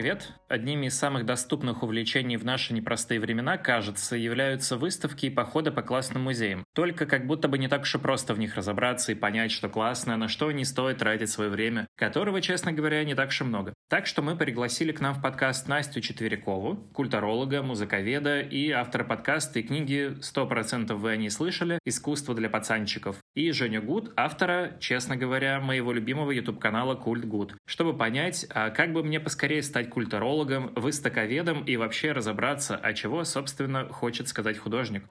привет! Одними из самых доступных увлечений в наши непростые времена, кажется, являются выставки и походы по классным музеям. Только как будто бы не так уж и просто в них разобраться и понять, что классно, на что не стоит тратить свое время, которого, честно говоря, не так уж и много. Так что мы пригласили к нам в подкаст Настю Четверякову, культуролога, музыковеда и автора подкаста и книги «100% вы о ней слышали. Искусство для пацанчиков», и Женю Гуд, автора, честно говоря, моего любимого YouTube-канала Культ Гуд, чтобы понять, а как бы мне поскорее стать культурологом, выстоковедом и вообще разобраться, а чего, собственно, хочет сказать художник.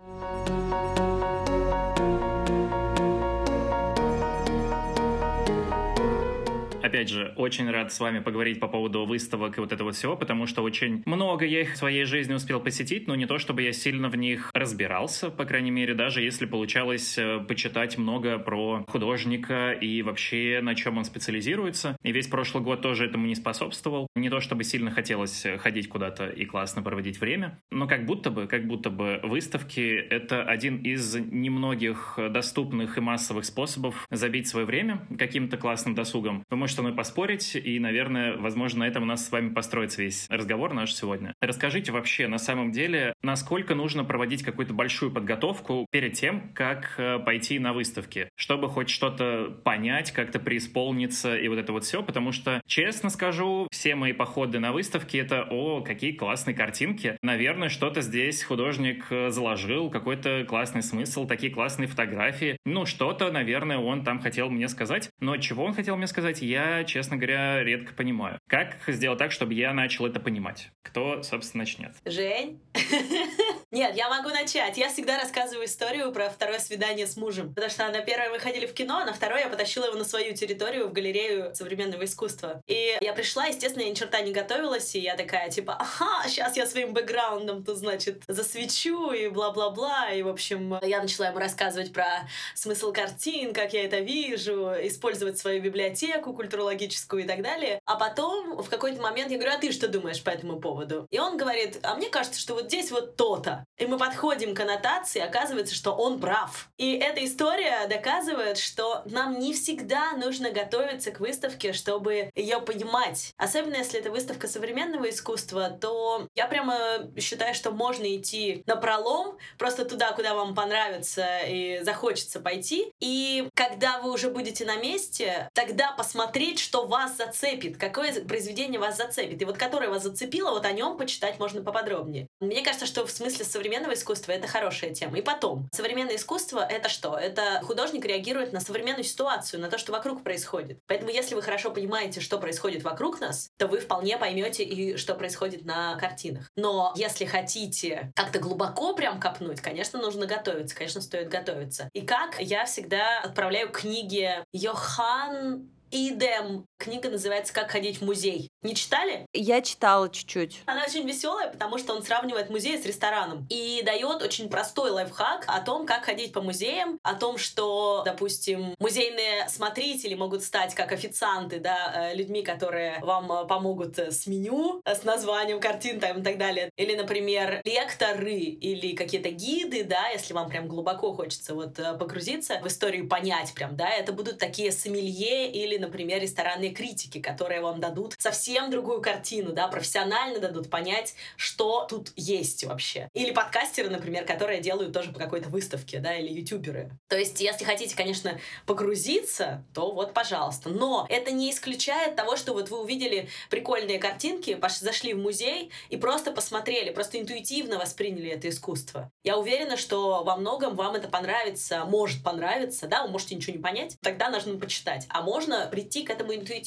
Опять же, очень рад с вами поговорить по поводу выставок и вот этого всего, потому что очень много я их в своей жизни успел посетить, но не то, чтобы я сильно в них разбирался, по крайней мере, даже если получалось э, почитать много про художника и вообще на чем он специализируется. И весь прошлый год тоже этому не способствовал. Не то, чтобы сильно хотелось ходить куда-то и классно проводить время, но как будто бы, как будто бы выставки — это один из немногих доступных и массовых способов забить свое время каким-то классным досугом. Вы можете со мной поспорить, и, наверное, возможно, на этом у нас с вами построится весь разговор наш сегодня. Расскажите вообще, на самом деле, насколько нужно проводить какую-то большую подготовку перед тем, как э, пойти на выставки, чтобы хоть что-то понять, как-то преисполниться и вот это вот все, потому что, честно скажу, все мои походы на выставки — это, о, какие классные картинки. Наверное, что-то здесь художник э, заложил, какой-то классный смысл, такие классные фотографии. Ну, что-то, наверное, он там хотел мне сказать. Но чего он хотел мне сказать, я честно говоря, редко понимаю. Как сделать так, чтобы я начал это понимать? Кто, собственно, начнет? Жень? Нет, я могу начать. Я всегда рассказываю историю про второе свидание с мужем. Потому что на первое мы ходили в кино, а на второе я потащила его на свою территорию, в галерею современного искусства. И я пришла, естественно, я ни черта не готовилась, и я такая, типа, ага, сейчас я своим бэкграундом тут, значит, засвечу и бла-бла-бла. И, в общем, я начала ему рассказывать про смысл картин, как я это вижу, использовать свою библиотеку культурологическую и так далее. А потом в какой-то момент я говорю, а ты что думаешь по этому поводу? И он говорит, а мне кажется, что вот здесь вот то-то. И мы подходим к аннотации, оказывается, что он прав. И эта история доказывает, что нам не всегда нужно готовиться к выставке, чтобы ее понимать. Особенно если это выставка современного искусства, то я прямо считаю, что можно идти на пролом, просто туда, куда вам понравится и захочется пойти. И когда вы уже будете на месте, тогда посмотреть, что вас зацепит, какое произведение вас зацепит. И вот которое вас зацепило, вот о нем почитать можно поподробнее. Мне кажется, что в смысле современного искусства это хорошая тема. И потом, современное искусство — это что? Это художник реагирует на современную ситуацию, на то, что вокруг происходит. Поэтому если вы хорошо понимаете, что происходит вокруг нас, то вы вполне поймете и что происходит на картинах. Но если хотите как-то глубоко прям копнуть, конечно, нужно готовиться, конечно, стоит готовиться. И как я всегда отправляю книги Йохан Идем. Книга называется «Как ходить в музей». Не читали? Я читала чуть-чуть. Она очень веселая, потому что он сравнивает музей с рестораном и дает очень простой лайфхак о том, как ходить по музеям, о том, что, допустим, музейные смотрители могут стать как официанты, да, э, людьми, которые вам э, помогут с меню, с названием картин там и так далее. Или, например, лекторы или какие-то гиды, да, если вам прям глубоко хочется вот э, погрузиться в историю, понять прям, да, это будут такие сомелье или, например, ресторанные критики, которые вам дадут совсем другую картину, да, профессионально дадут понять, что тут есть вообще. Или подкастеры, например, которые делают тоже по какой-то выставке, да, или ютуберы. То есть, если хотите, конечно, погрузиться, то вот, пожалуйста. Но это не исключает того, что вот вы увидели прикольные картинки, зашли в музей и просто посмотрели, просто интуитивно восприняли это искусство. Я уверена, что во многом вам это понравится, может понравиться, да, вы можете ничего не понять, тогда нужно почитать. А можно прийти к этому интуитивно.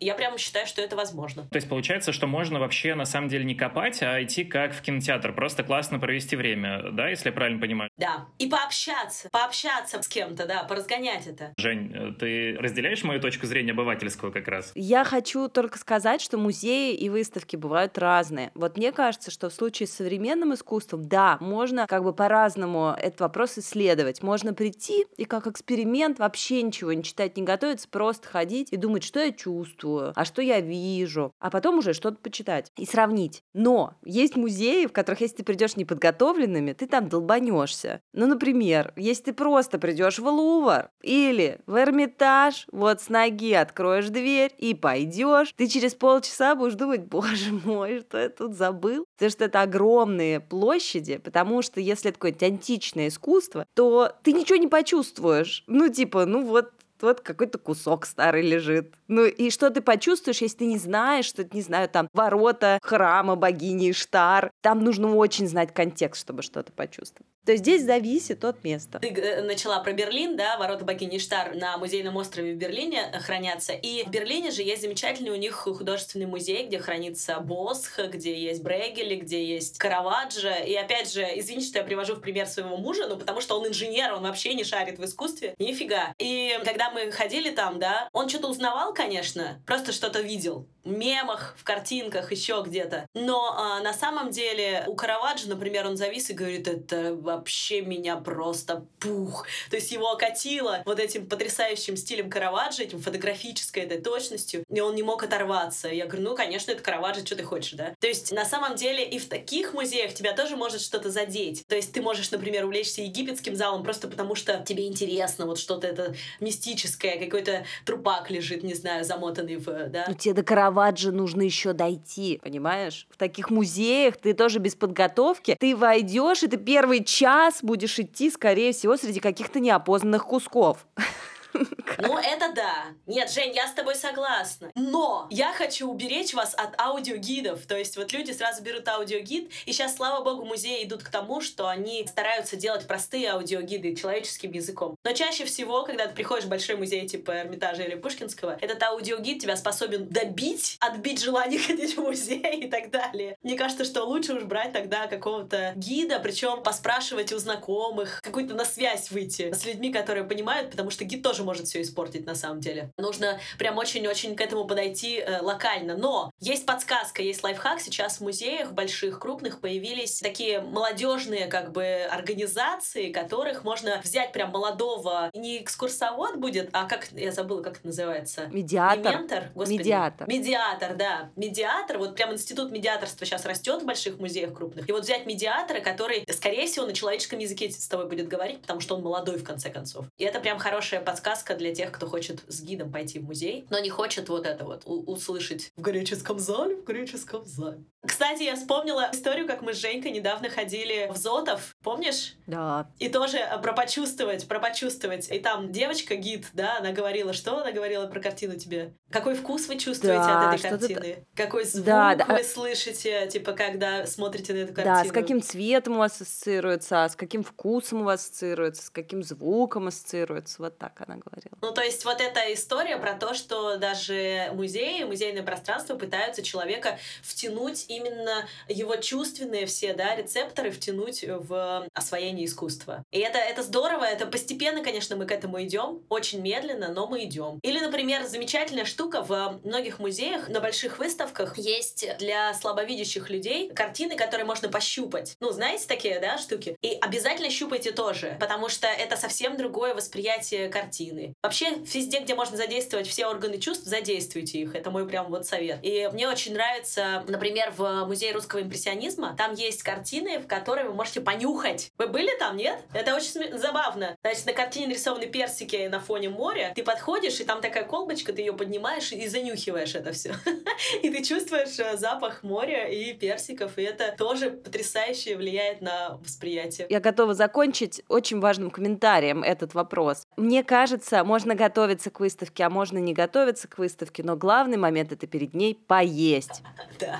Я прямо считаю, что это возможно можно. То есть получается, что можно вообще на самом деле не копать, а идти как в кинотеатр, просто классно провести время, да, если я правильно понимаю? Да, и пообщаться, пообщаться с кем-то, да, поразгонять это. Жень, ты разделяешь мою точку зрения обывательского как раз? Я хочу только сказать, что музеи и выставки бывают разные. Вот мне кажется, что в случае с современным искусством, да, можно как бы по-разному этот вопрос исследовать. Можно прийти и как эксперимент вообще ничего не читать, не готовиться, просто ходить и думать, что я чувствую, а что я вижу, а потом уже что-то почитать и сравнить. Но есть музеи, в которых, если ты придешь неподготовленными, ты там долбанешься. Ну, например, если ты просто придешь в Лувр или в Эрмитаж, вот с ноги откроешь дверь и пойдешь, ты через полчаса будешь думать, боже мой, что я тут забыл? Потому что это огромные площади, потому что если это какое-нибудь античное искусство, то ты ничего не почувствуешь. Ну, типа, ну вот вот какой-то кусок старый лежит. Ну и что ты почувствуешь, если ты не знаешь, что, не знаю, там ворота храма богини Штар. Там нужно очень знать контекст, чтобы что-то почувствовать. То есть здесь зависит от места. Ты э, начала про Берлин, да, ворота богини Штар на музейном острове в Берлине хранятся. И в Берлине же есть замечательный у них художественный музей, где хранится Босх, где есть Брегели, где есть Караваджо. И опять же, извините, что я привожу в пример своего мужа, ну потому что он инженер, он вообще не шарит в искусстве. Нифига. И когда мы ходили там, да, он что-то узнавал, конечно, просто что-то видел мемах, в картинках, еще где-то. Но а, на самом деле у Караваджо, например, он завис и говорит, это вообще меня просто пух. То есть его окатило вот этим потрясающим стилем Караваджо, этим фотографической этой точностью, и он не мог оторваться. Я говорю, ну, конечно, это Караваджо, что ты хочешь, да? То есть на самом деле и в таких музеях тебя тоже может что-то задеть. То есть ты можешь, например, увлечься египетским залом просто потому, что тебе интересно вот что-то это мистическое, какой-то трупак лежит, не знаю, замотанный в, да? Ну, тебе до Караваджо нужно еще дойти, понимаешь? В таких музеях ты тоже без подготовки, ты войдешь, ты первый час будешь идти, скорее всего, среди каких-то неопознанных кусков. Ну, это да. Нет, Жень, я с тобой согласна. Но я хочу уберечь вас от аудиогидов. То есть вот люди сразу берут аудиогид, и сейчас, слава богу, музеи идут к тому, что они стараются делать простые аудиогиды человеческим языком. Но чаще всего, когда ты приходишь в большой музей типа Эрмитажа или Пушкинского, этот аудиогид тебя способен добить, отбить желание ходить в музей и так далее. Мне кажется, что лучше уж брать тогда какого-то гида, причем поспрашивать у знакомых, какую-то на связь выйти с людьми, которые понимают, потому что гид тоже может все испортить на самом деле. Нужно прям очень-очень к этому подойти э, локально. Но есть подсказка, есть лайфхак. Сейчас в музеях больших, крупных появились такие молодежные как бы организации, которых можно взять прям молодого, не экскурсовод будет, а как, я забыла, как это называется? Медиатор. Не ментор? Господи. Медиатор. Медиатор, да. Медиатор, вот прям институт медиаторства сейчас растет в больших музеях крупных. И вот взять медиатора, который, скорее всего, на человеческом языке с тобой будет говорить, потому что он молодой в конце концов. И это прям хорошая подсказка подсказка для тех, кто хочет с гидом пойти в музей, но не хочет вот это вот услышать в греческом зале, в греческом зале. Кстати, я вспомнила историю, как мы с Женькой недавно ходили в Зотов, помнишь? Да. И тоже э, про почувствовать, про почувствовать. И там девочка-гид, да, она говорила, что она говорила про картину тебе? Какой вкус вы чувствуете да, от этой картины? Какой звук да, да. вы слышите, типа, когда смотрите на эту картину? Да, с каким цветом у вас ассоциируется, с каким вкусом у вас ассоциируется, с каким звуком ассоциируется. Вот так она говорила. Ну, то есть вот эта история про то, что даже музеи, музейное пространство пытаются человека втянуть именно его чувственные все, да, рецепторы втянуть в освоение искусства. И это, это здорово, это постепенно, конечно, мы к этому идем, очень медленно, но мы идем. Или, например, замечательная штука в многих музеях на больших выставках есть для слабовидящих людей картины, которые можно пощупать. Ну, знаете такие, да, штуки? И обязательно щупайте тоже, потому что это совсем другое восприятие картины. Вообще, везде, где можно задействовать все органы чувств, задействуйте их. Это мой прям вот совет. И мне очень нравится, например, в музее русского импрессионизма там есть картины, в которые вы можете понюхать. Вы были там, нет? Это очень забавно. Значит, на картине нарисованы персики на фоне моря. Ты подходишь, и там такая колбочка, ты ее поднимаешь и занюхиваешь это все. И ты чувствуешь э, запах моря и персиков, и это тоже потрясающе влияет на восприятие. Я готова закончить очень важным комментарием этот вопрос. Мне кажется, можно готовиться к выставке, а можно не готовиться к выставке, но главный момент это перед ней поесть.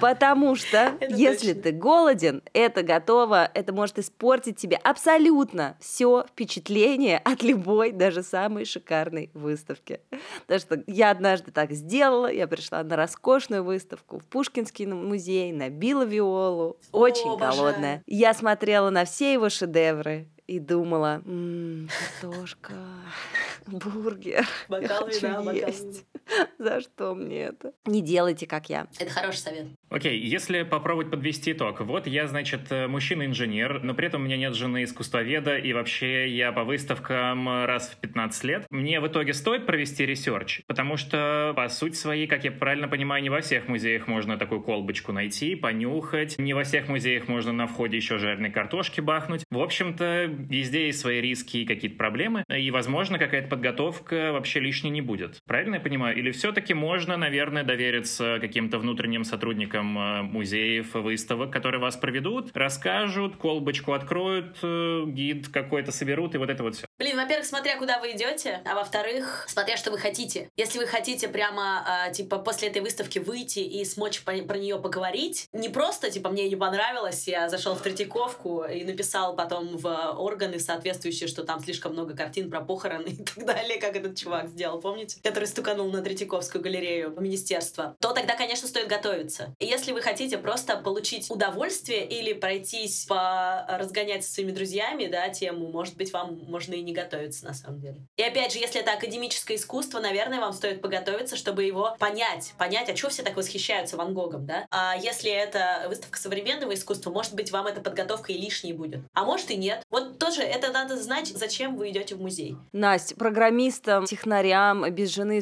Потому что если ты голоден, это готово, это может испортить тебе абсолютно все впечатление от любой, даже самой шикарной выставки. Потому что я однажды так сделала, я пришла на роскошную выставку в Пушкинский музей, набила виолу, очень О, голодная. Я смотрела на все его шедевры, и думала, ммм, картошка, бургер. Бокал вина, бокал За что мне это? Не делайте, как я. Это хороший совет. Окей, если попробовать подвести итог. Вот я, значит, э, мужчина-инженер, но при этом у меня нет жены искусствоведа, и вообще я по выставкам раз в 15 лет. Мне в итоге стоит провести research, потому что, по сути своей, как я правильно понимаю, не во всех музеях можно такую колбочку найти, понюхать, не во всех музеях можно на входе еще жареной картошки бахнуть. В общем-то, везде есть свои риски и какие-то проблемы, и, возможно, какая-то подготовка вообще лишней не будет. Правильно я понимаю? Или все-таки можно, наверное, довериться каким-то внутренним сотрудникам э, музеев, выставок, которые вас проведут, расскажут, колбочку откроют, э, гид какой-то соберут, и вот это вот все. Блин, во-первых, смотря куда вы идете, а во-вторых, смотря что вы хотите. Если вы хотите прямо, э, типа, после этой выставки выйти и смочь по- про нее поговорить, не просто, типа, мне не понравилось, я зашел в Третьяковку и написал потом в органы соответствующие, что там слишком много картин про похороны и так далее, как этот чувак сделал, помните? Который стуканул на Третьяковскую галерею министерства. То тогда, конечно, стоит готовиться. И если вы хотите просто получить удовольствие или пройтись по разгонять со своими друзьями, да, тему, может быть, вам можно и не готовиться на самом деле. И опять же, если это академическое искусство, наверное, вам стоит поготовиться, чтобы его понять. Понять, а чего все так восхищаются Ван Гогом, да? А если это выставка современного искусства, может быть, вам эта подготовка и лишней будет. А может и нет. Вот тоже это надо знать, зачем вы идете в музей. Настя, программистам, технарям без жены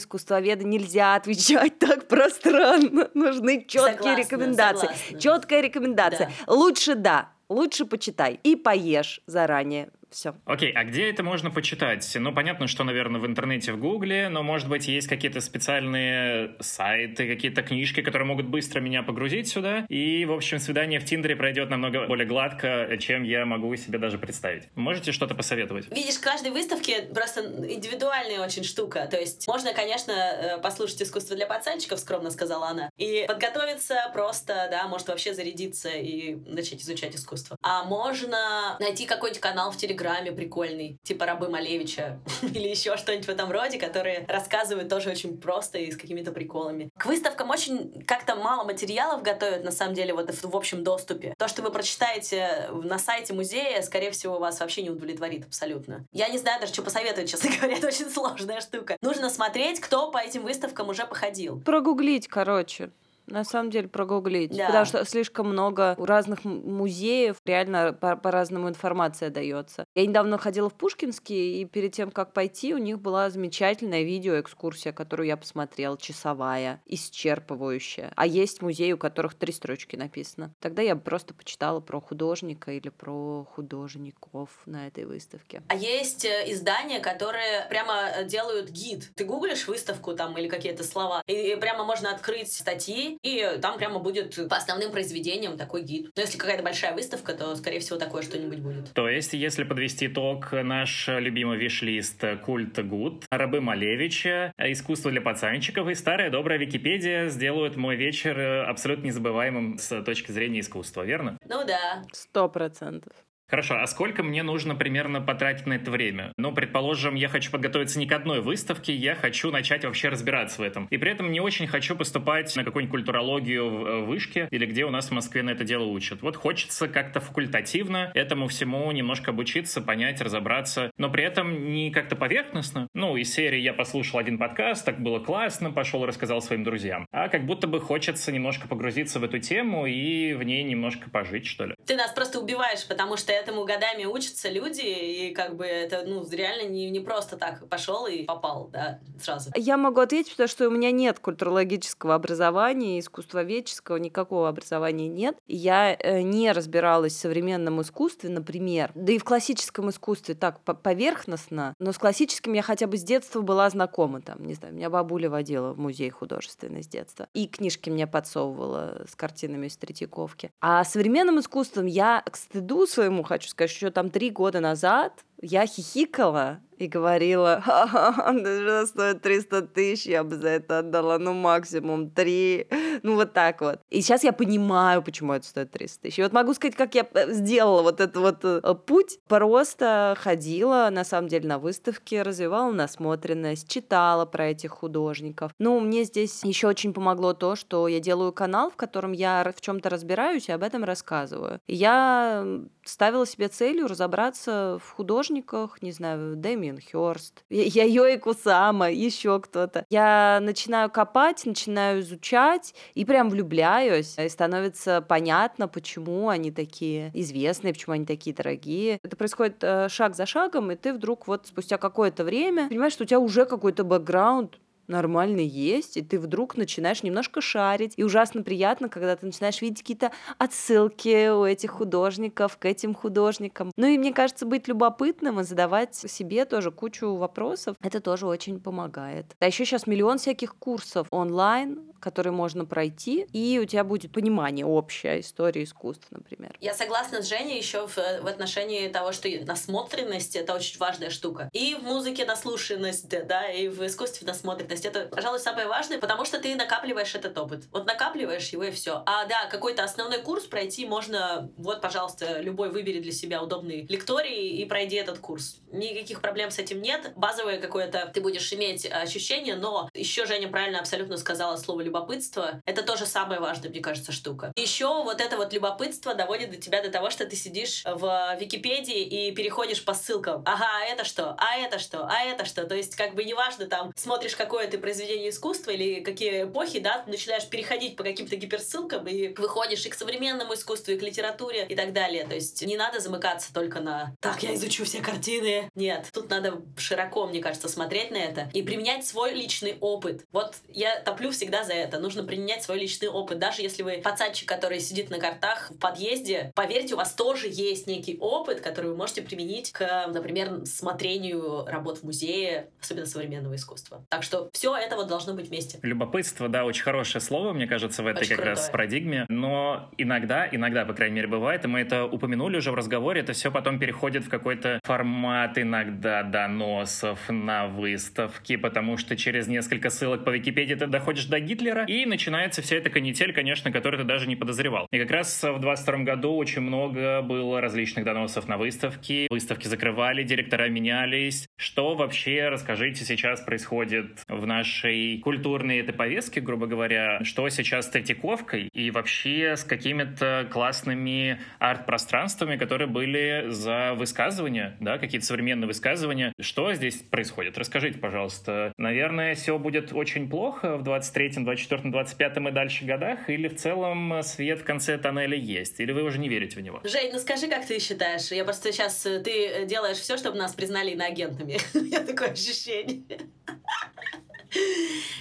искусствоведа нельзя отвечать так пространно. Нужны четкие Согласна, рекомендации. согласна. Четкая рекомендация. Лучше да, лучше почитай и поешь заранее. Все. Окей, а где это можно почитать? Ну, понятно, что, наверное, в интернете, в Гугле, но, может быть, есть какие-то специальные сайты, какие-то книжки, которые могут быстро меня погрузить сюда. И, в общем, свидание в Тиндере пройдет намного более гладко, чем я могу себе даже представить. Можете что-то посоветовать? Видишь, каждой выставке просто индивидуальная очень штука. То есть можно, конечно, э, послушать искусство для пацанчиков, скромно сказала она, и подготовиться просто, да, может вообще зарядиться и начать изучать искусство. А можно найти какой-нибудь канал в Телеграме прикольный, типа Рабы Малевича или еще что-нибудь в этом роде, которые рассказывают тоже очень просто и с какими-то приколами. К выставкам очень как-то мало материалов готовят, на самом деле, вот в, в общем доступе. То, что вы прочитаете на сайте музея, скорее всего, вас вообще не удовлетворит абсолютно. Я не знаю даже, что посоветовать, честно говоря, это очень сложная штука. Нужно смотреть, кто по этим выставкам уже походил. Прогуглить, короче. На самом деле прогуглить, Да. потому что слишком много у разных музеев реально по- по-разному информация дается. Я недавно ходила в Пушкинский, и перед тем, как пойти, у них была замечательная видеоэкскурсия, которую я посмотрела, часовая, исчерпывающая. А есть музеи, у которых три строчки написано. Тогда я просто почитала про художника или про художников на этой выставке. А есть э, издания, которые прямо э, делают гид. Ты гуглишь выставку там или какие-то слова, и прямо можно открыть статьи, и там прямо будет по основным произведениям такой гид. Но если какая-то большая выставка, то, скорее всего, такое что-нибудь будет. То есть, если подвести итог, наш любимый виш-лист «Культ Гуд», «Рабы Малевича», «Искусство для пацанчиков» и старая добрая Википедия сделают мой вечер э, абсолютно незабываемым с точки зрения искусства, верно? Ну да. Сто процентов. Хорошо, а сколько мне нужно примерно потратить на это время? Ну, предположим, я хочу подготовиться не к одной выставке, я хочу начать вообще разбираться в этом. И при этом не очень хочу поступать на какую-нибудь культурологию в э, вышке или где у нас в Москве на это дело учат. Вот хочется как-то факультативно этому всему немножко обучиться, понять, разобраться, но при этом не как-то поверхностно. Ну, из серии я послушал один подкаст, так было классно, пошел рассказал своим друзьям. А как будто бы хочется немножко погрузиться в эту тему и в ней немножко пожить, что ли. Ты нас просто убиваешь, потому что этому годами учатся люди, и как бы это, ну, реально не, не просто так пошел и попал, да, сразу. Я могу ответить, потому что у меня нет культурологического образования, искусствоведческого, никакого образования нет. Я э, не разбиралась в современном искусстве, например, да и в классическом искусстве так по- поверхностно, но с классическим я хотя бы с детства была знакома, там, не знаю, меня бабуля водила в музей художественный с детства, и книжки мне подсовывала с картинами из Третьяковки. А современным искусством я, к стыду своему, хочу сказать, что там три года назад я хихикала и говорила, «Ха-ха, это стоит 300 тысяч, я бы за это отдала, ну, максимум 3. Ну, вот так вот. И сейчас я понимаю, почему это стоит 300 тысяч. И вот могу сказать, как я э, сделала вот этот вот э, путь. Просто ходила, на самом деле, на выставке, развивала насмотренность, читала про этих художников. Ну, мне здесь еще очень помогло то, что я делаю канал, в котором я в чем-то разбираюсь и об этом рассказываю. Я ставила себе целью разобраться в художниках, не знаю, Дэмиан Хёрст, Яйо Кусама, еще кто-то. Я начинаю копать, начинаю изучать и прям влюбляюсь. И становится понятно, почему они такие известные, почему они такие дорогие. Это происходит э, шаг за шагом, и ты вдруг вот спустя какое-то время понимаешь, что у тебя уже какой-то бэкграунд, нормальный есть, и ты вдруг начинаешь немножко шарить. И ужасно приятно, когда ты начинаешь видеть какие-то отсылки у этих художников к этим художникам. Ну и мне кажется, быть любопытным и задавать себе тоже кучу вопросов, это тоже очень помогает. А еще сейчас миллион всяких курсов онлайн, которые можно пройти, и у тебя будет понимание общее истории искусства, например. Я согласна с Женей еще в, в отношении того, что насмотренность — это очень важная штука. И в музыке наслушанность, да, и в искусстве насмотренность. Это, пожалуй, самое важное, потому что ты накапливаешь этот опыт. Вот накапливаешь его и все. А да, какой-то основной курс пройти можно, вот, пожалуйста, любой выбери для себя удобный лекторий и пройди этот курс. Никаких проблем с этим нет. Базовое какое-то ты будешь иметь ощущение, но еще Женя правильно абсолютно сказала слово любопытство. Это тоже самая важная, мне кажется, штука. Еще вот это вот любопытство доводит до тебя до того, что ты сидишь в Википедии и переходишь по ссылкам. Ага, а это что? А это что? А это что? То есть как бы неважно там смотришь какое ты произведение искусства или какие эпохи, да, начинаешь переходить по каким-то гиперссылкам и выходишь и к современному искусству, и к литературе и так далее. То есть не надо замыкаться только на «так, я изучу все картины». Нет, тут надо широко, мне кажется, смотреть на это и применять свой личный опыт. Вот я топлю всегда за это. Нужно применять свой личный опыт. Даже если вы пацанчик, который сидит на картах в подъезде, поверьте, у вас тоже есть некий опыт, который вы можете применить к, например, смотрению работ в музее, особенно современного искусства. Так что все это вот должно быть вместе. Любопытство, да, очень хорошее слово, мне кажется, в этой Очень как крутое. раз парадигме. Но иногда, иногда, по крайней мере, бывает, и мы это упомянули уже в разговоре, это все потом переходит в какой-то формат иногда доносов на выставки, потому что через несколько ссылок по Википедии ты доходишь до Гитлера, и начинается вся эта канитель, конечно, которую ты даже не подозревал. И как раз в 22 году очень много было различных доносов на выставки. Выставки закрывали, директора менялись. Что вообще, расскажите, сейчас происходит в нашей культурной этой повестке, грубо говоря? Что сейчас с Третьяковкой? И вообще с какими-то классными арт-пространствами, которые были за высказывания, да, какие-то современные высказывания. Что здесь происходит? Расскажите, пожалуйста. Наверное, все будет очень плохо в 23-м, 24-м, 25-м и дальше годах? Или в целом свет в конце тоннеля есть? Или вы уже не верите в него? Жень, ну скажи, как ты считаешь? Я просто сейчас... Ты делаешь все, чтобы нас признали иноагентами. У меня такое ощущение.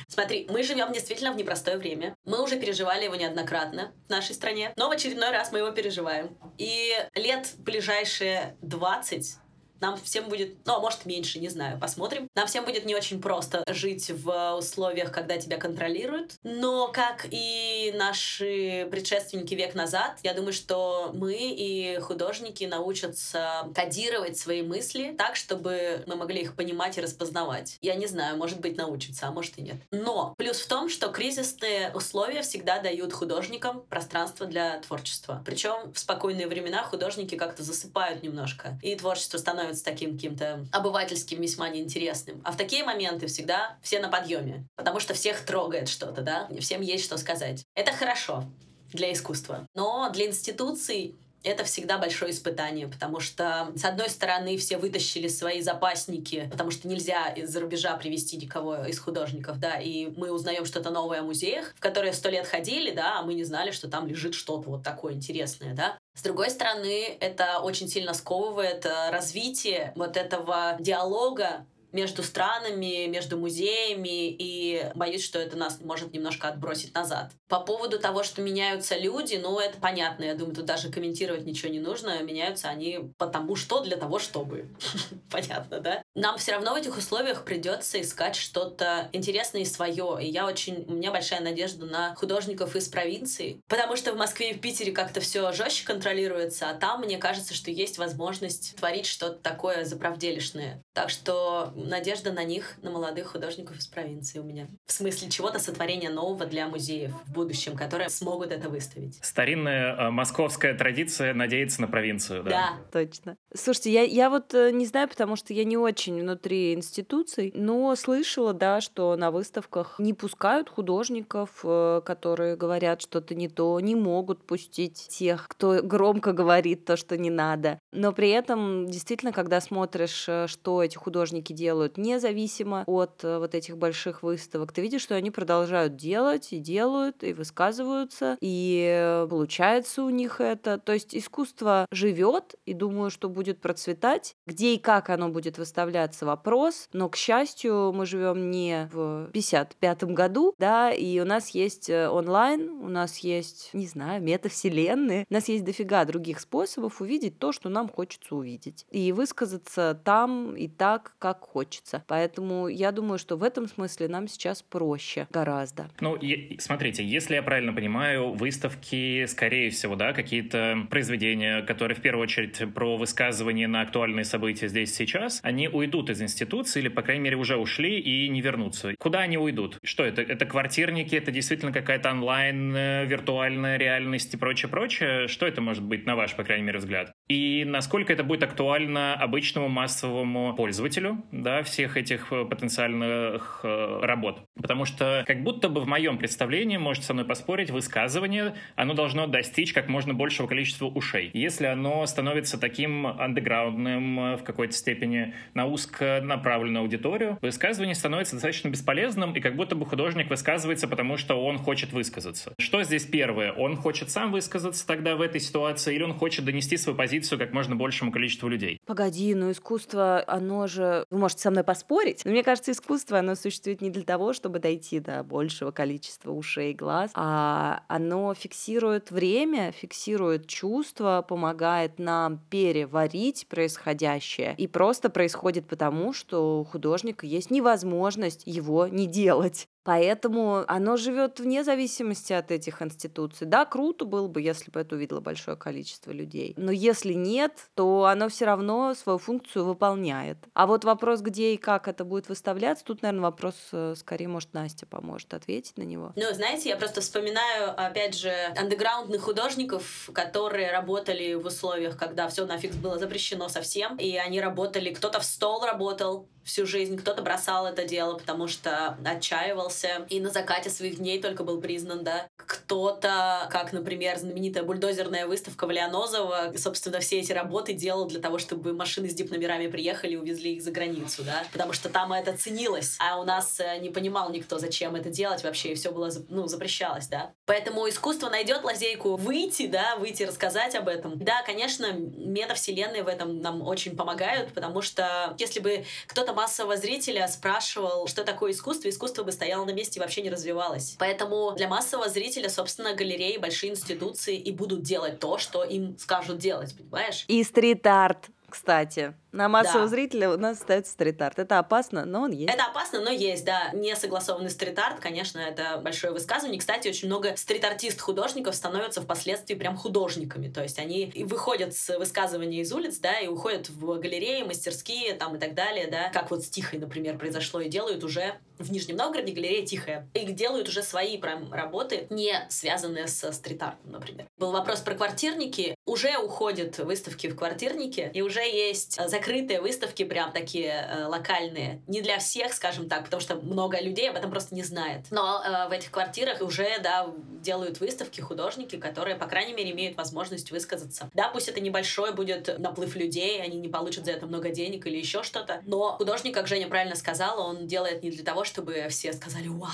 Смотри, мы живем действительно в непростое время. Мы уже переживали его неоднократно в нашей стране, но в очередной раз мы его переживаем. И лет ближайшие 20 нам всем будет, ну, а может меньше, не знаю, посмотрим. Нам всем будет не очень просто жить в условиях, когда тебя контролируют. Но, как и наши предшественники век назад, я думаю, что мы и художники научатся кодировать свои мысли так, чтобы мы могли их понимать и распознавать. Я не знаю, может быть, научатся, а может и нет. Но плюс в том, что кризисные условия всегда дают художникам пространство для творчества. Причем в спокойные времена художники как-то засыпают немножко, и творчество становится таким каким-то обывательским, весьма неинтересным. А в такие моменты всегда все на подъеме, потому что всех трогает что-то, да, всем есть что сказать. Это хорошо для искусства. Но для институций это всегда большое испытание, потому что, с одной стороны, все вытащили свои запасники, потому что нельзя из-за рубежа привести никого из художников, да, и мы узнаем что-то новое о музеях, в которые сто лет ходили, да, а мы не знали, что там лежит что-то вот такое интересное, да. С другой стороны, это очень сильно сковывает э, развитие вот этого диалога между странами, между музеями, и боюсь, что это нас может немножко отбросить назад. По поводу того, что меняются люди, ну, это понятно, я думаю, тут даже комментировать ничего не нужно, меняются они потому что, для того, чтобы. Понятно, да? Нам все равно в этих условиях придется искать что-то интересное и свое, и я очень, у меня большая надежда на художников из провинции, потому что в Москве и в Питере как-то все жестче контролируется, а там, мне кажется, что есть возможность творить что-то такое заправделишное. Так что надежда на них, на молодых художников из провинции у меня. В смысле чего-то сотворения нового для музеев в будущем, которые смогут это выставить. Старинная э, московская традиция надеяться на провинцию, да? Да. Точно. Слушайте, я, я вот э, не знаю, потому что я не очень внутри институций, но слышала, да, что на выставках не пускают художников, э, которые говорят что-то не то, не могут пустить тех, кто громко говорит то, что не надо. Но при этом, действительно, когда смотришь, э, что эти художники делают, независимо от э, вот этих больших выставок, ты видишь, что они продолжают делать и делают, и высказываются, и э, получается у них это. То есть искусство живет, и думаю, что будет процветать. Где и как оно будет выставляться, вопрос. Но, к счастью, мы живем не в 55 году, да, и у нас есть онлайн, у нас есть, не знаю, метавселенные, у нас есть дофига других способов увидеть то, что нам хочется увидеть. И высказаться там и так, как хочется. Поэтому я думаю, что в этом смысле нам сейчас проще гораздо. Ну, и, смотрите, если я правильно понимаю, выставки, скорее всего, да, какие-то произведения, которые в первую очередь про высказывание на актуальные события здесь сейчас, они уйдут из институции или, по крайней мере, уже ушли и не вернутся. Куда они уйдут? Что это? Это квартирники? Это действительно какая-то онлайн, э, виртуальная реальность и прочее-прочее? Что это может быть, на ваш, по крайней мере, взгляд? И насколько это будет актуально обычному массовому пользователю, да, всех этих э, потенциальных э, работ. Потому что как будто бы в моем представлении, можете со мной поспорить, высказывание, оно должно достичь как можно большего количества ушей. Если оно становится таким андеграундным э, в какой-то степени на узконаправленную аудиторию, высказывание становится достаточно бесполезным, и как будто бы художник высказывается, потому что он хочет высказаться. Что здесь первое? Он хочет сам высказаться тогда в этой ситуации, или он хочет донести свою позицию как можно большему количеству людей? Погоди, но искусство, оно же... Вы можете со мной поспорить, но мне кажется, искусство, оно существует не для того, чтобы дойти до большего количества ушей и глаз, а оно фиксирует время, фиксирует чувства, помогает нам переварить происходящее. И просто происходит потому, что у художника есть невозможность его не делать. Поэтому оно живет вне зависимости от этих институций. Да, круто было бы, если бы это увидело большое количество людей. Но если нет, то оно все равно свою функцию выполняет. А вот вопрос, где и как это будет выставляться, тут, наверное, вопрос э, скорее, может, Настя поможет ответить на него. Ну, знаете, я просто вспоминаю, опять же, андеграундных художников, которые работали в условиях, когда все нафиг было запрещено совсем, и они работали, кто-то в стол работал, всю жизнь. Кто-то бросал это дело, потому что отчаивался и на закате своих дней только был признан, да. Кто-то, как, например, знаменитая бульдозерная выставка Валианозова, собственно, все эти работы делал для того, чтобы машины с дип-номерами приехали и увезли их за границу, да, потому что там это ценилось, а у нас э, не понимал никто, зачем это делать вообще, и все было, ну, запрещалось, да. Поэтому искусство найдет лазейку выйти, да, выйти рассказать об этом. Да, конечно, метавселенные в этом нам очень помогают, потому что если бы кто-то массового зрителя спрашивал, что такое искусство, искусство бы стояло на месте и вообще не развивалось. Поэтому для массового зрителя, собственно, галереи, большие институции и будут делать то, что им скажут делать, понимаешь? И стрит-арт, кстати. На массового да. зрителя у нас остается стрит-арт. Это опасно, но он есть. Это опасно, но есть, да. Не согласованный стрит-арт, конечно, это большое высказывание. Кстати, очень много стрит-артист-художников становятся впоследствии прям художниками. То есть они выходят с высказывания из улиц, да, и уходят в галереи, мастерские там и так далее, да. Как вот с Тихой, например, произошло, и делают уже в Нижнем Новгороде галерея Тихая. И делают уже свои прям работы, не связанные с стрит-артом, например. Был вопрос про квартирники. Уже уходят выставки в квартирники, и уже есть закрытые выставки, прям такие э, локальные. Не для всех, скажем так, потому что много людей об этом просто не знает. Но э, в этих квартирах уже, да, делают выставки художники, которые, по крайней мере, имеют возможность высказаться. Да, пусть это небольшой будет наплыв людей, они не получат за это много денег или еще что-то, но художник, как Женя правильно сказала, он делает не для того, чтобы все сказали «Вау!»,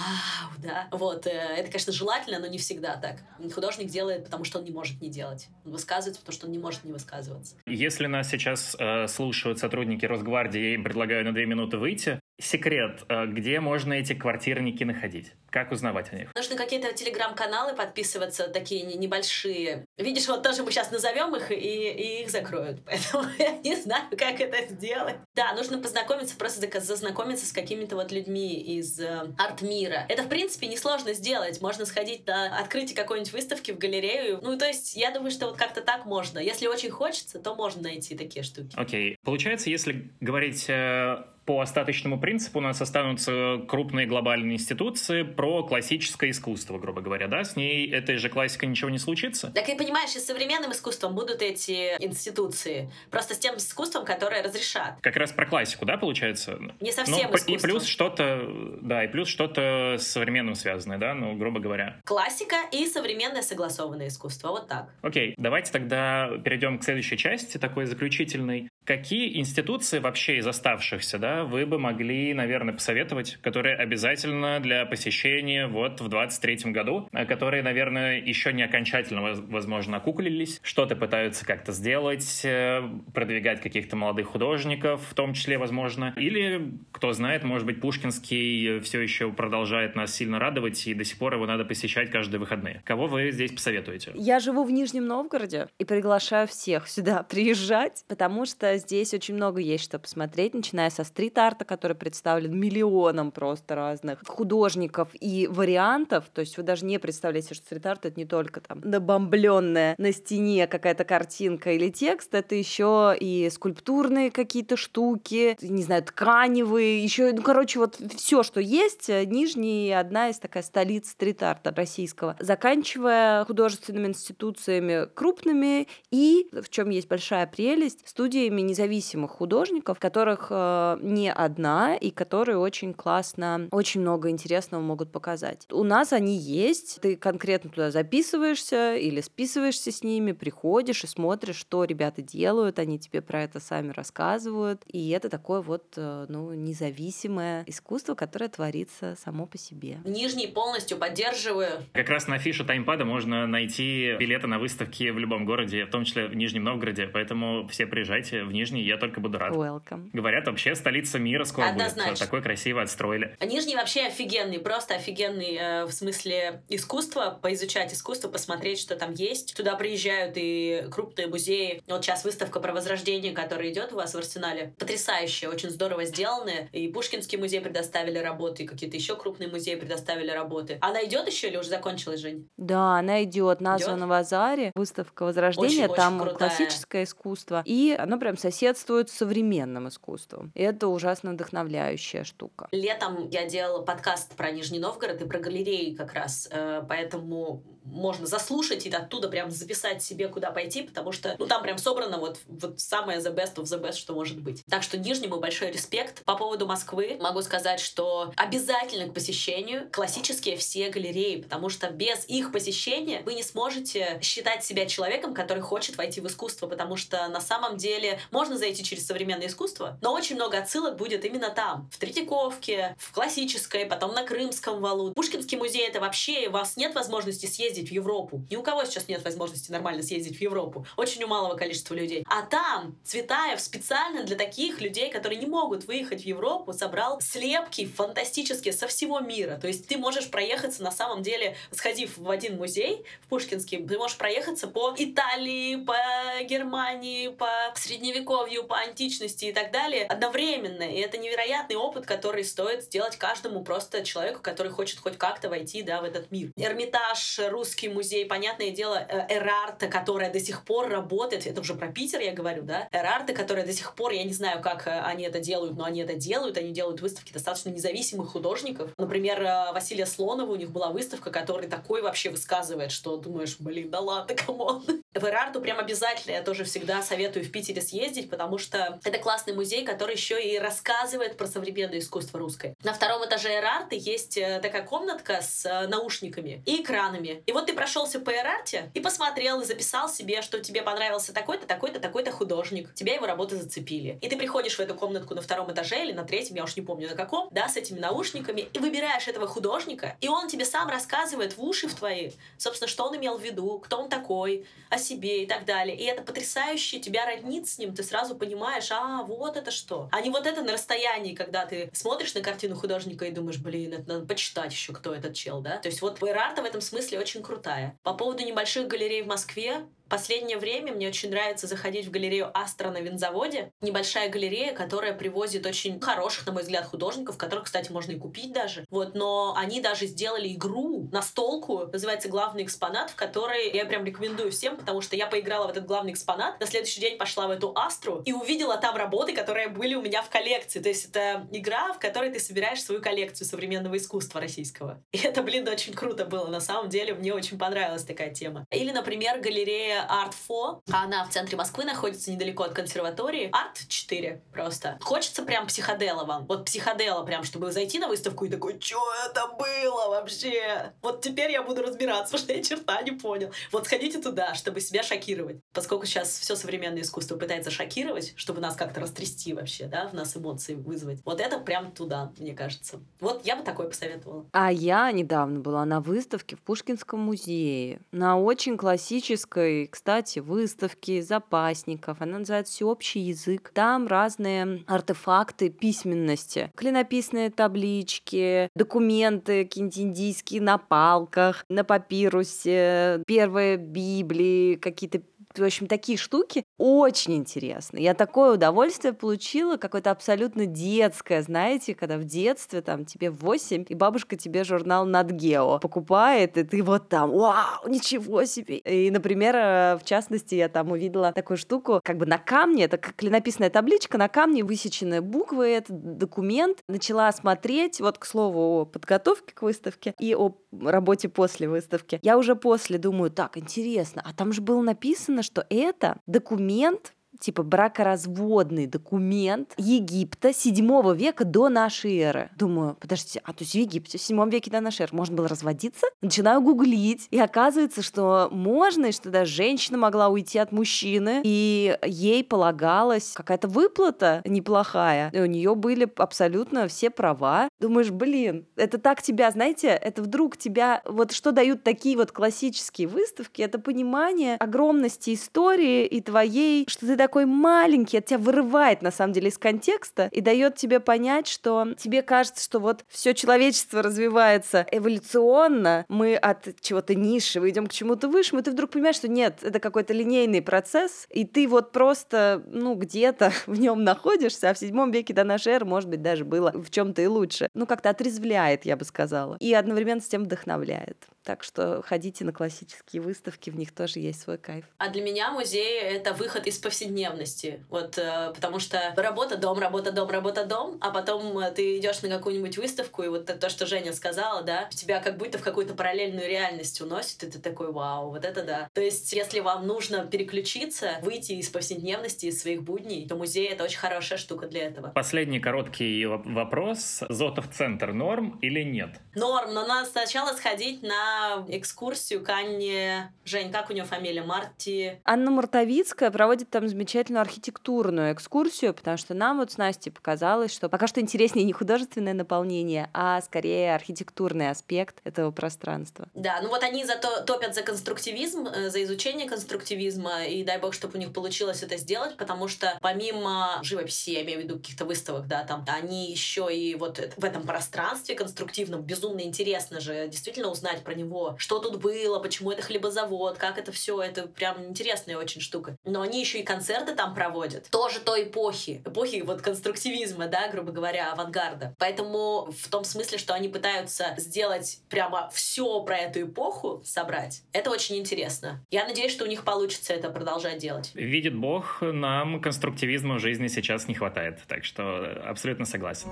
да. Вот, э, это, конечно, желательно, но не всегда так. Художник делает, потому что он не может не делать. Он высказывается, потому что он не может не высказываться. Если нас сейчас э, слушают слушают сотрудники Росгвардии, я им предлагаю на две минуты выйти. Секрет, э, где можно эти квартирники находить? Как узнавать о них? Нужно какие-то телеграм-каналы подписываться, такие небольшие. Видишь, вот тоже мы сейчас назовем их, и, и их закроют. Поэтому я не знаю, как это сделать. Да, нужно познакомиться, просто зазнакомиться с какими-то вот людьми из э, арт-мира. Это, в принципе, несложно сделать. Можно сходить на открытие какой-нибудь выставки в галерею. Ну, то есть, я думаю, что вот как-то так можно. Если очень хочется, то можно найти такие штуки. Окей. Okay. Получается, если говорить э, по остаточному принципу у нас останутся крупные глобальные институции про классическое искусство, грубо говоря, да? С ней этой же классикой ничего не случится? Так и понимаешь, и с современным искусством будут эти институции. Просто с тем искусством, которое разрешат. Как раз про классику, да, получается? Не совсем ну, И плюс что-то, да, и плюс что-то с современным связанное, да, ну, грубо говоря. Классика и современное согласованное искусство, вот так. Окей, давайте тогда перейдем к следующей части, такой заключительной. Какие институции вообще из оставшихся, да, вы бы могли, наверное, посоветовать, которые обязательно для посещения вот в 23 году, а которые, наверное, еще не окончательно, возможно, окуклились, что-то пытаются как-то сделать, э, продвигать каких-то молодых художников, в том числе, возможно, или, кто знает, может быть, Пушкинский все еще продолжает нас сильно радовать, и до сих пор его надо посещать каждые выходные. Кого вы здесь посоветуете? Я живу в Нижнем Новгороде и приглашаю всех сюда приезжать, потому что здесь очень много есть что посмотреть, начиная со стрит-арта, который представлен миллионом просто разных художников и вариантов. То есть вы даже не представляете, что стрит-арт это не только там набомбленная на стене какая-то картинка или текст, это еще и скульптурные какие-то штуки, не знаю, тканевые, еще, ну, короче, вот все, что есть. Нижний одна из такая столиц стрит-арта российского, заканчивая художественными институциями крупными и, в чем есть большая прелесть, студиями независимых художников, которых э, не одна и которые очень классно, очень много интересного могут показать. У нас они есть, ты конкретно туда записываешься или списываешься с ними, приходишь и смотришь, что ребята делают, они тебе про это сами рассказывают, и это такое вот, э, ну, независимое искусство, которое творится само по себе. Нижний полностью поддерживаю. Как раз на афише таймпада можно найти билеты на выставки в любом городе, в том числе в Нижнем Новгороде, поэтому все приезжайте в Нижний, я только буду рад. Welcome. Говорят, вообще столица мира скоро Однозначно. будет. Такой красиво отстроили. А Нижний вообще офигенный, просто офигенный э, в смысле искусства, поизучать искусство, посмотреть, что там есть. Туда приезжают и крупные музеи. Вот сейчас выставка про Возрождение, которая идет у вас в Арсенале. Потрясающая, очень здорово сделанная. И Пушкинский музей предоставили работы, и какие-то еще крупные музеи предоставили работы. Она идет еще или уже закончилась, Жень? Да, она идет. Названа в Азаре. Выставка Возрождения. Очень, там очень классическое искусство. И оно прям соседствует с современным искусством. И это ужасно вдохновляющая штука. Летом я делала подкаст про Нижний Новгород и про галереи как раз, э, поэтому можно заслушать и оттуда прям записать себе, куда пойти, потому что, ну, там прям собрано вот, вот самое the best of the best, что может быть. Так что Нижнему большой респект. По поводу Москвы могу сказать, что обязательно к посещению классические все галереи, потому что без их посещения вы не сможете считать себя человеком, который хочет войти в искусство, потому что на самом деле можно зайти через современное искусство, но очень много отсылок будет именно там, в Третьяковке, в классической, потом на Крымском валу. Пушкинский музей — это вообще, у вас нет возможности съездить в Европу. Ни у кого сейчас нет возможности нормально съездить в Европу. Очень у малого количества людей. А там Цветаев специально для таких людей, которые не могут выехать в Европу, собрал слепки фантастические со всего мира. То есть ты можешь проехаться на самом деле, сходив в один музей, в Пушкинский, ты можешь проехаться по Италии, по Германии, по Средневековью, по античности и так далее одновременно. И это невероятный опыт, который стоит сделать каждому просто человеку, который хочет хоть как-то войти да, в этот мир. Эрмитаж, русский Русский музей, понятное дело, э, Эрарта, которая до сих пор работает, это уже про Питер я говорю, да, Эрарта, которая до сих пор, я не знаю, как э, они это делают, но они это делают, они делают выставки достаточно независимых художников. Например, э, Василия Слонова, у них была выставка, который такой вообще высказывает, что думаешь, блин, да ладно, come on. В Эрарту прям обязательно я тоже всегда советую в Питере съездить, потому что это классный музей, который еще и рассказывает про современное искусство русское. На втором этаже Эрарты есть такая комнатка с наушниками и экранами. И вот ты прошелся по Эрарте и посмотрел и записал себе, что тебе понравился такой-то, такой-то, такой-то художник. Тебя его работы зацепили. И ты приходишь в эту комнатку на втором этаже или на третьем, я уж не помню на каком, да, с этими наушниками, и выбираешь этого художника, и он тебе сам рассказывает в уши в твои, собственно, что он имел в виду, кто он такой, о себе и так далее. И это потрясающе, тебя роднит с ним, ты сразу понимаешь, а, вот это что. А не вот это на расстоянии, когда ты смотришь на картину художника и думаешь, блин, это надо почитать еще, кто этот чел, да. То есть вот Эрарта в этом смысле очень крутая. По поводу небольших галерей в Москве, Последнее время мне очень нравится заходить в галерею Астра на винзаводе. Небольшая галерея, которая привозит очень хороших, на мой взгляд, художников, которых, кстати, можно и купить даже. Вот, но они даже сделали игру на столку, называется «Главный экспонат», в которой я прям рекомендую всем, потому что я поиграла в этот главный экспонат, на следующий день пошла в эту Астру и увидела там работы, которые были у меня в коллекции. То есть это игра, в которой ты собираешь свою коллекцию современного искусства российского. И это, блин, очень круто было. На самом деле мне очень понравилась такая тема. Или, например, галерея 4. Она в центре Москвы находится недалеко от консерватории. Арт 4 просто. Хочется прям психодела вам. Вот психодела прям, чтобы зайти на выставку и такой, что это было вообще? Вот теперь я буду разбираться, что я черта не понял. Вот сходите туда, чтобы себя шокировать. Поскольку сейчас все современное искусство пытается шокировать, чтобы нас как-то растрясти вообще, да, в нас эмоции вызвать. Вот это прям туда, мне кажется. Вот я бы такое посоветовала. А я недавно была на выставке в Пушкинском музее. На очень классической, кстати, выставке запасников. Она называется «Всеобщий язык». Там разные артефакты письменности. Клинописные таблички, документы какие-нибудь индийские на палках, на папирусе, первые Библии, какие-то в общем, такие штуки очень интересно. Я такое удовольствие получила, какое-то абсолютно детское, знаете, когда в детстве там тебе 8, и бабушка тебе журнал Над Гео покупает, и ты вот там, вау, ничего себе. И, например, э, в частности, я там увидела такую штуку, как бы на камне, это как клинописная табличка, на камне высеченные буквы, этот документ. Начала смотреть, вот, к слову, о подготовке к выставке и о работе после выставки. Я уже после думаю, так, интересно, а там же было написано, что это документ типа бракоразводный документ Египта 7 века до нашей эры. Думаю, подождите, а то есть в Египте в 7 веке до нашей эры можно было разводиться? Начинаю гуглить, и оказывается, что можно, и что даже женщина могла уйти от мужчины, и ей полагалась какая-то выплата неплохая. И у нее были абсолютно все права. Думаешь, блин, это так тебя, знаете, это вдруг тебя, вот что дают такие вот классические выставки, это понимание огромности истории и твоей, что ты так такой маленький, от тебя вырывает на самом деле из контекста и дает тебе понять, что тебе кажется, что вот все человечество развивается эволюционно, мы от чего-то низшего идем к чему-то высшему, и ты вдруг понимаешь, что нет, это какой-то линейный процесс, и ты вот просто, ну, где-то в нем находишься, а в седьмом веке до нашей эры, может быть, даже было в чем-то и лучше. Ну, как-то отрезвляет, я бы сказала, и одновременно с тем вдохновляет. Так что ходите на классические выставки, в них тоже есть свой кайф. А для меня музей — это выход из повседневности. Вот, э, потому что работа, дом, работа, дом, работа, дом, а потом э, ты идешь на какую-нибудь выставку, и вот то, что Женя сказала, да, тебя как будто в какую-то параллельную реальность уносит, и ты такой, вау, вот это да. То есть, если вам нужно переключиться, выйти из повседневности, из своих будней, то музей — это очень хорошая штука для этого. Последний короткий вопрос. Зотов центр норм или нет? Норм, но надо сначала сходить на экскурсию к Анне... Жень, как у нее фамилия? Марти... Анна Мартовицкая проводит там замечательную архитектурную экскурсию, потому что нам вот с Настей показалось, что пока что интереснее не художественное наполнение, а скорее архитектурный аспект этого пространства. Да, ну вот они зато топят за конструктивизм, э, за изучение конструктивизма, и дай бог, чтобы у них получилось это сделать, потому что помимо живописи, я имею в виду каких-то выставок, да, там, они еще и вот в этом пространстве конструктивном безумно интересно же действительно узнать про него, что тут было, почему это хлебозавод, как это все, это прям интересная очень штука. Но они еще и концерты там проводят, тоже той эпохи, эпохи вот конструктивизма, да, грубо говоря, авангарда. Поэтому в том смысле, что они пытаются сделать прямо все про эту эпоху, собрать, это очень интересно. Я надеюсь, что у них получится это продолжать делать. Видит Бог, нам конструктивизма в жизни сейчас не хватает, так что абсолютно согласен.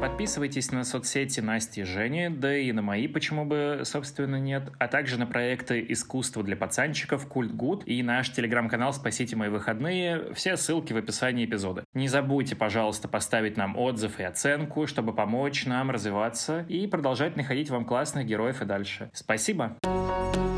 Подписывайтесь на соцсети Насти и Жени, да и на мои, почему бы, собственно, нет, а также на проекты «Искусство для пацанчиков», «Культ Гуд» и наш телеграм-канал «Спасите мои выходные». Все ссылки в описании эпизода. Не забудьте, пожалуйста, поставить нам отзыв и оценку, чтобы помочь нам развиваться и продолжать находить вам классных героев и дальше. Спасибо! Спасибо!